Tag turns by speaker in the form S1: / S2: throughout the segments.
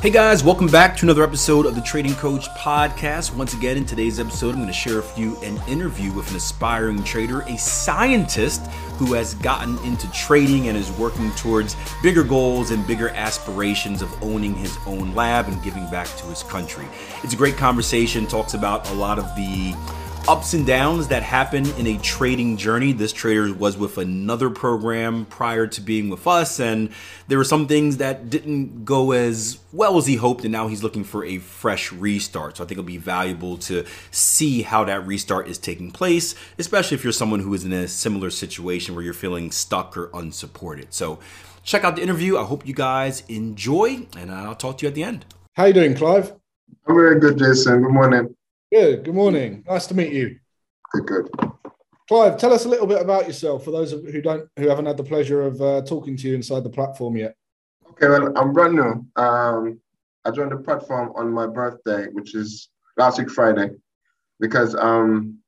S1: Hey guys, welcome back to another episode of the Trading Coach Podcast. Once again, in today's episode, I'm going to share with you an interview with an aspiring trader, a scientist who has gotten into trading and is working towards bigger goals and bigger aspirations of owning his own lab and giving back to his country. It's a great conversation, talks about a lot of the ups and downs that happen in a trading journey. This trader was with another program prior to being with us, and there were some things that didn't go as well as he hoped, and now he's looking for a fresh restart. So I think it'll be valuable to see how that restart is taking place, especially if you're someone who is in a similar situation where you're feeling stuck or unsupported. So check out the interview. I hope you guys enjoy, and I'll talk to you at the end.
S2: How you doing, Clive?
S3: I'm very good, Jason. Good morning.
S2: Good. Good morning. Nice to meet you.
S3: Good, good.
S2: Clive, tell us a little bit about yourself for those who don't, who haven't had the pleasure of uh, talking to you inside the platform yet.
S3: Okay, well, I'm brand new. Um, I joined the platform on my birthday, which is last week Friday, because um,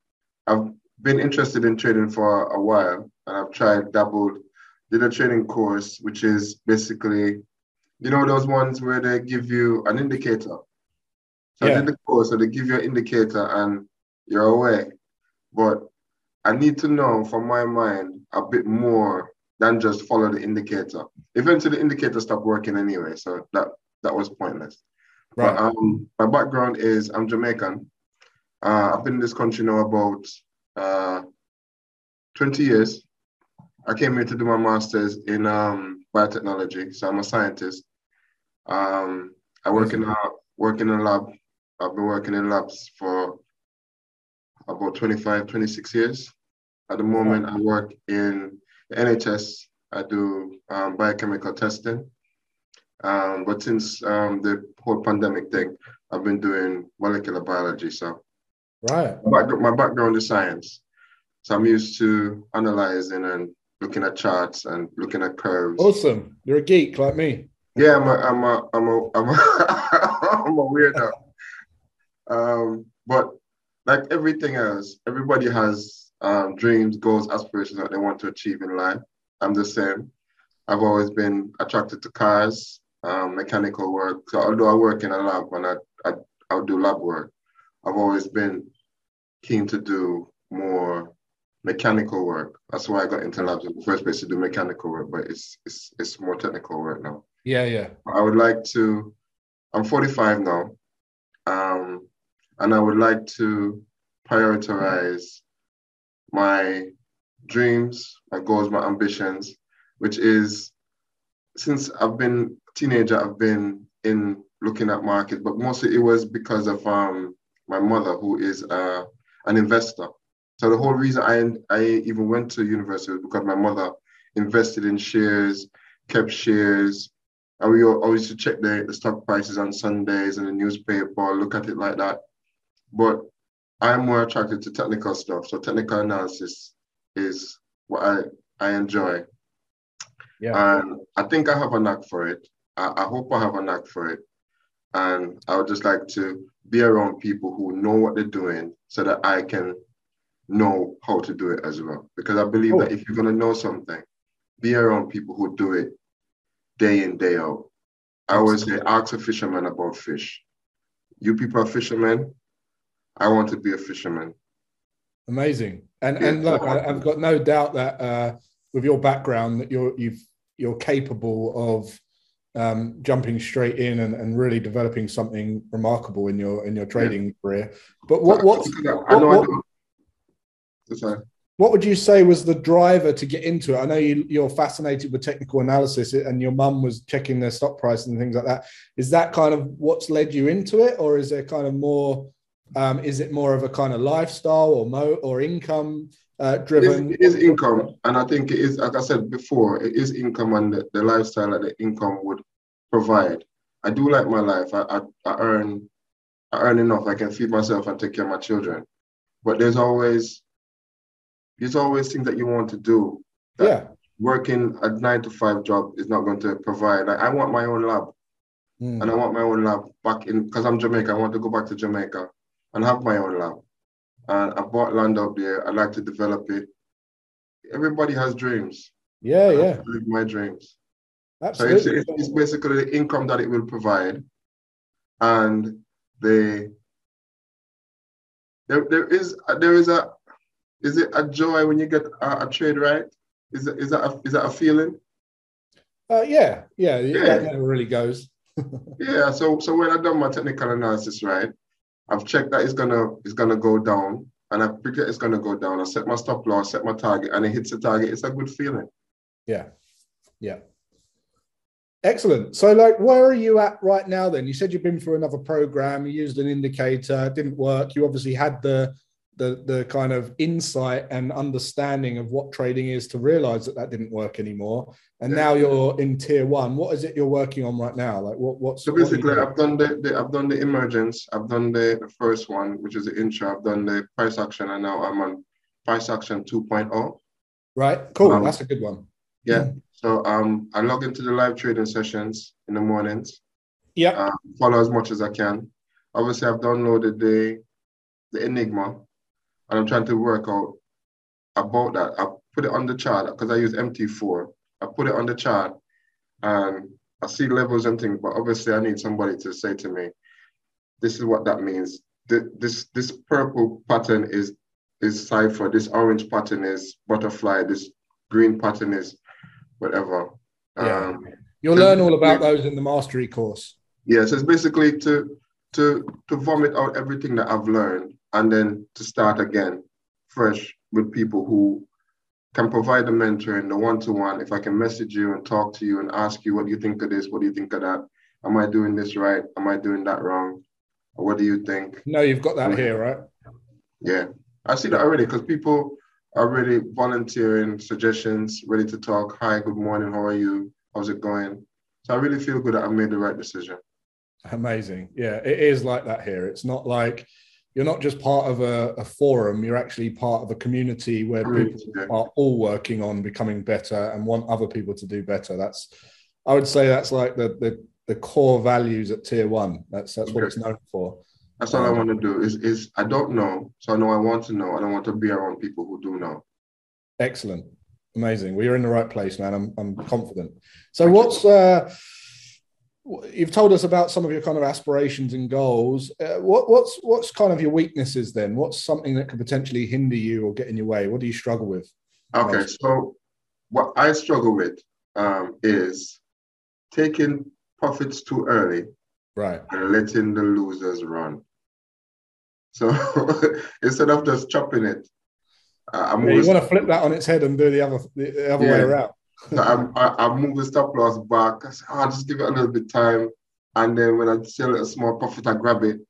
S3: I've been interested in trading for a while, and I've tried, dabbled, did a trading course, which is basically, you know, those ones where they give you an indicator so yeah. I did the course, so they give you an indicator and you're away. But I need to know from my mind a bit more than just follow the indicator. Eventually, the indicator stopped working anyway, so that that was pointless. Right. But um, my background is I'm Jamaican. Uh, I've been in this country now about uh, 20 years. I came here to do my master's in um, biotechnology, so I'm a scientist. Um, I work in a work in a lab I've been working in labs for about 25, 26 years. At the moment, I work in the NHS. I do um, biochemical testing. Um, but since um, the whole pandemic thing, I've been doing molecular biology. So,
S2: right.
S3: My, my background is science. So I'm used to analyzing and looking at charts and looking at curves.
S2: Awesome. You're a geek like me.
S3: Yeah, I'm a, I'm a, I'm a, I'm a, I'm a weirdo. Um, but like everything else, everybody has um, dreams, goals, aspirations that they want to achieve in life. I'm the same. I've always been attracted to cars, um, mechanical work. So although I work in a lab and I, I, I'll do lab work, I've always been keen to do more mechanical work. That's why I got into labs in the first place to do mechanical work, but it's it's it's more technical work now.
S2: Yeah, yeah.
S3: I would like to. I'm 45 now. Um, and I would like to prioritize my dreams, my goals, my ambitions, which is since I've been a teenager, I've been in looking at markets, but mostly it was because of um, my mother, who is uh, an investor. So the whole reason I I even went to university was because my mother invested in shares, kept shares, and we always used to check the, the stock prices on Sundays in the newspaper, look at it like that but I'm more attracted to technical stuff. So technical analysis is what I, I enjoy. Yeah. And I think I have a knack for it. I, I hope I have a knack for it. And I would just like to be around people who know what they're doing so that I can know how to do it as well. Because I believe oh. that if you're going to know something, be around people who do it day in, day out. I always say, ask a fisherman about fish. You people are fishermen, I want to be a fisherman.
S2: Amazing, and yeah. and look, I, have got no doubt that uh, with your background, that you're you've you're capable of um, jumping straight in and, and really developing something remarkable in your in your trading yeah. career. But what what, what, what, what would you say was the driver to get into it? I know you, you're fascinated with technical analysis, and your mum was checking their stock prices and things like that. Is that kind of what's led you into it, or is there kind of more um, is it more of a kind of lifestyle or mo or income uh, driven?
S3: It is, it is, income, and I think it is, like I said before, it is income and the, the lifestyle that the income would provide. I do like my life. I, I, I earn I earn enough. I can feed myself and take care of my children. But there's always there's always things that you want to do.
S2: yeah.
S3: Working a nine to five job is not going to provide. Like I want my own lab. Mm. And I want my own lab back in because I'm Jamaica. I want to go back to Jamaica and have my own lab. And I bought land up there. I like to develop it. Everybody has dreams.
S2: Yeah, yeah.
S3: live my dreams.
S2: Absolutely.
S3: So it's, it's, basically the income that it will provide and the there, there is there is a is it a joy when you get a, a trade right? Is it is that a, is that a feeling?
S2: Uh, yeah, yeah, yeah, that never really goes.
S3: yeah, so so when I done my technical analysis right, I've checked that it's gonna it's gonna go down, and I predict it's gonna go down. I set my stop loss, set my target, and it hits the target. It's a good feeling.
S2: Yeah, yeah. Excellent. So, like, where are you at right now? Then you said you've been through another program. You used an indicator, didn't work. You obviously had the the the kind of insight and understanding of what trading is to realize that that didn't work anymore. And yeah. now you're in tier one. What is it you're working on right now? Like, what what's
S3: so basically, what I've done the, the, I've done the emergence. I've done the, the first one, which is the intro. I've done the price action, and now I'm on price action 2.0.
S2: Right. Cool. Um, That's a good one.
S3: Yeah. So um, I log into the live trading sessions in the mornings.
S2: Yeah.
S3: Uh, follow as much as I can. Obviously, I've downloaded the the Enigma, and I'm trying to work out about that. I put it on the chart because I use MT4. I put it on the chart, and I see levels and things. But obviously, I need somebody to say to me, "This is what that means. This this purple pattern is is cipher. This orange pattern is butterfly. This green pattern is whatever.
S2: Yeah. Um, You'll learn all about those in the mastery course.
S3: Yeah, so it's basically to to to vomit out everything that I've learned and then to start again fresh with people who can provide the mentoring, the one-to-one. If I can message you and talk to you and ask you what do you think of this, what do you think of that? Am I doing this right? Am I doing that wrong? Or what do you think?
S2: No, you've got that here, right?
S3: Yeah. I see that already because people are really volunteering suggestions, ready to talk. Hi, good morning. How are you? How's it going? So I really feel good that I made the right decision.
S2: Amazing. Yeah, it is like that here. It's not like you're not just part of a, a forum, you're actually part of a community where people are all working on becoming better and want other people to do better. That's, I would say, that's like the, the, the core values at tier one. That's, that's what it's known for.
S3: That's all I want to do. Is is I don't know, so I know I want to know. I don't want to be around people who do know.
S2: Excellent, amazing. Well, you're in the right place, man. I'm I'm confident. So, what's uh, you've told us about some of your kind of aspirations and goals. Uh, what what's what's kind of your weaknesses then? What's something that could potentially hinder you or get in your way? What do you struggle with?
S3: Okay, most? so what I struggle with um, is taking profits too early,
S2: right,
S3: and letting the losers run. So instead of just chopping it,
S2: uh, I'm yeah, you want to flip that on its head and do the other the other yeah. way around.
S3: So I, I move the stop loss back. I say, oh, I'll just give it a little bit time, and then when I see a small profit, I grab it.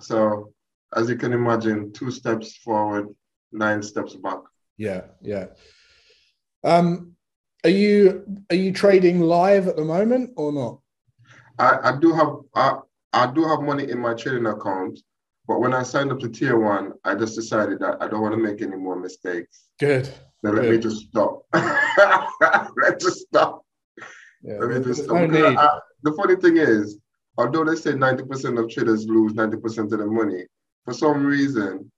S3: So as you can imagine, two steps forward, nine steps back.
S2: Yeah, yeah. Um, are you are you trading live at the moment or not?
S3: I, I do have I, I do have money in my trading account, but when I signed up to tier one, I just decided that I don't want to make any more mistakes.
S2: Good.
S3: Then let
S2: Good.
S3: me just stop. Let's just stop. Yeah, let me just stop. No I, the funny thing is, although they say 90% of traders lose 90% of their money, for some reason,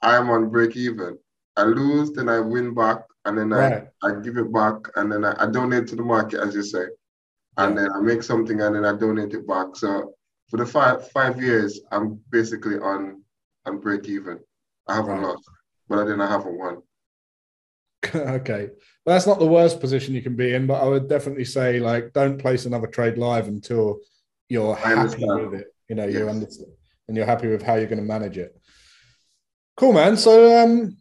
S3: I am on break even. I lose, then I win back, and then right. I, I give it back, and then I, I donate to the market, as you say. And yeah. then I make something and then I donate it back. So for the five five years, I'm basically on on break even. I haven't right. lost, but then I haven't won.
S2: okay, well, that's not the worst position you can be in, but I would definitely say like don't place another trade live until you're happy with it. You know, yes. you understand and you're happy with how you're going to manage it. Cool, man. So um,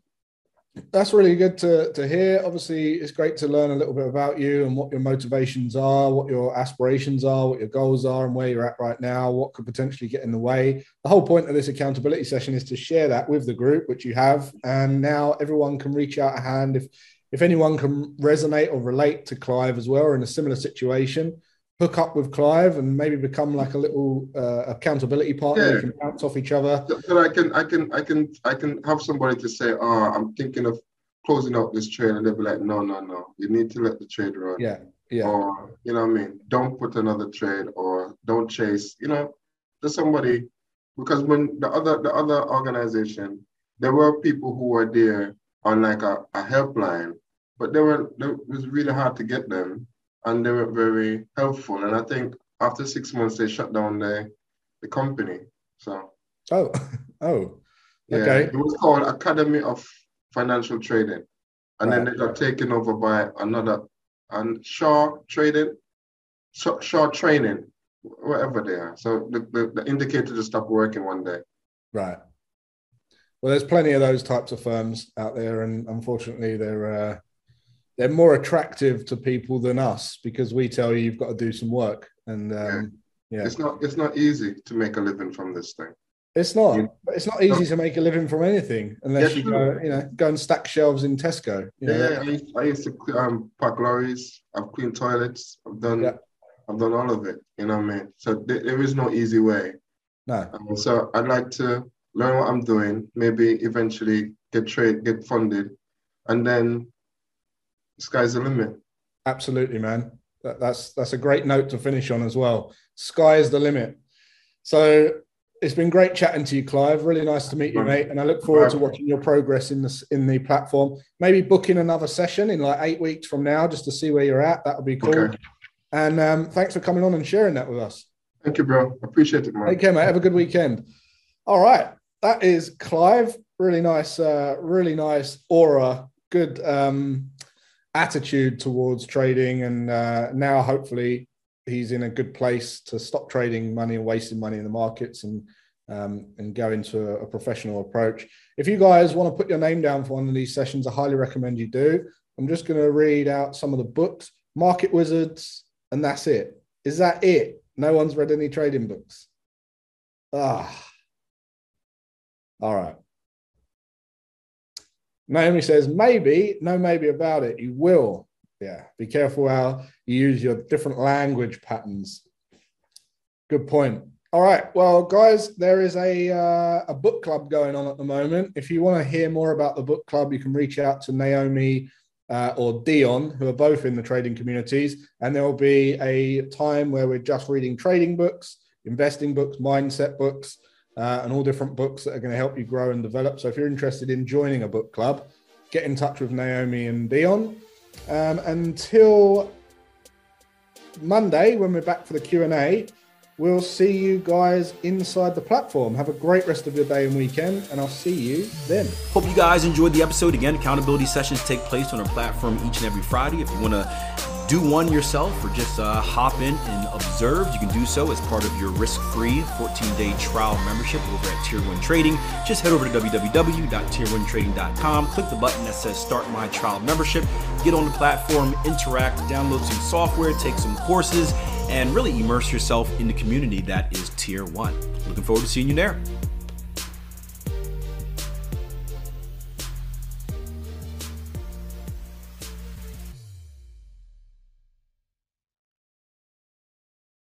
S2: that's really good to, to hear. Obviously, it's great to learn a little bit about you and what your motivations are, what your aspirations are, what your goals are, and where you're at right now, what could potentially get in the way. The whole point of this accountability session is to share that with the group, which you have. And now everyone can reach out a hand. If, if anyone can resonate or relate to Clive as well, or in a similar situation, hook up with Clive and maybe become like a little uh, accountability partner. Yeah. You can bounce off each other.
S3: So I can, I can, I can, I can have somebody to say, "Oh, I'm thinking of closing out this trade," and they'll be like, "No, no, no. You need to let the trade run."
S2: Yeah, yeah.
S3: Or you know what I mean? Don't put another trade, or don't chase. You know, there's somebody because when the other the other organization, there were people who were there on like a, a helpline, but they were it was really hard to get them and they were very helpful. And I think after six months, they shut down the, the company. So.
S2: Oh, oh.
S3: Yeah,
S2: okay.
S3: It was called Academy of Financial Trading, and right. then they got taken over by another, and Shaw Trading, Shaw, Shaw Training, wherever they are. So the, the, the indicator just stopped working one day.
S2: Right. Well, there's plenty of those types of firms out there, and unfortunately, they're uh, they're more attractive to people than us because we tell you you've got to do some work, and um, yeah. yeah.
S3: it's not it's not easy to make a living from this thing.
S2: It's not. You, it's not easy no. to make a living from anything unless yeah, you go, you know, go and stack shelves in Tesco.
S3: Know? Yeah, I used, I used to um, pack lorries. I've cleaned toilets. I've done. Yeah. I've done all of it. You know what I mean? So th- there is no easy way.
S2: No.
S3: Um, so I'd like to learn what I'm doing. Maybe eventually get trade, get funded, and then sky's the limit.
S2: Absolutely, man. That, that's that's a great note to finish on as well. Sky is the limit. So it's been great chatting to you, Clive. Really nice to meet you, mate. And I look forward to watching your progress in the in the platform. Maybe booking another session in like eight weeks from now, just to see where you're at. That would be cool. Okay. And um, thanks for coming on and sharing that with us.
S3: Thank you, bro. Appreciate it, man.
S2: Take care, mate. Have a good weekend. All right, that is Clive. Really nice, uh, really nice aura. Good um, attitude towards trading, and uh, now hopefully he's in a good place to stop trading money and wasting money in the markets and um, and go into a, a, professional approach. If you guys want to put your name down for one of these sessions, I highly recommend you do. I'm just going to read out some of the books, Market Wizards, and that's it. Is that it? No one's read any trading books. Ah. All right. Naomi says, maybe, no, maybe about it. You will. Yeah. Be careful how you use your different language patterns. Good point. All right. Well, guys, there is a, uh, a book club going on at the moment. If you want to hear more about the book club, you can reach out to Naomi uh, or Dion, who are both in the trading communities. And there will be a time where we're just reading trading books, investing books, mindset books, uh, and all different books that are going to help you grow and develop. So if you're interested in joining a book club, get in touch with Naomi and Dion. Um, until Monday, when we're back for the Q and A, we'll see you guys inside the platform. Have a great rest of your day and weekend, and I'll see you then.
S1: Hope you guys enjoyed the episode. Again, accountability sessions take place on our platform each and every Friday. If you want to do one yourself or just uh, hop in and observe, you can do so as part of your risk free 14 day trial membership over at Tier 1 Trading. Just head over to www.tier1trading.com, click the button that says Start My Trial Membership, get on the platform, interact, download some software, take some courses, and really immerse yourself in the community that is Tier 1. Looking forward to seeing you there.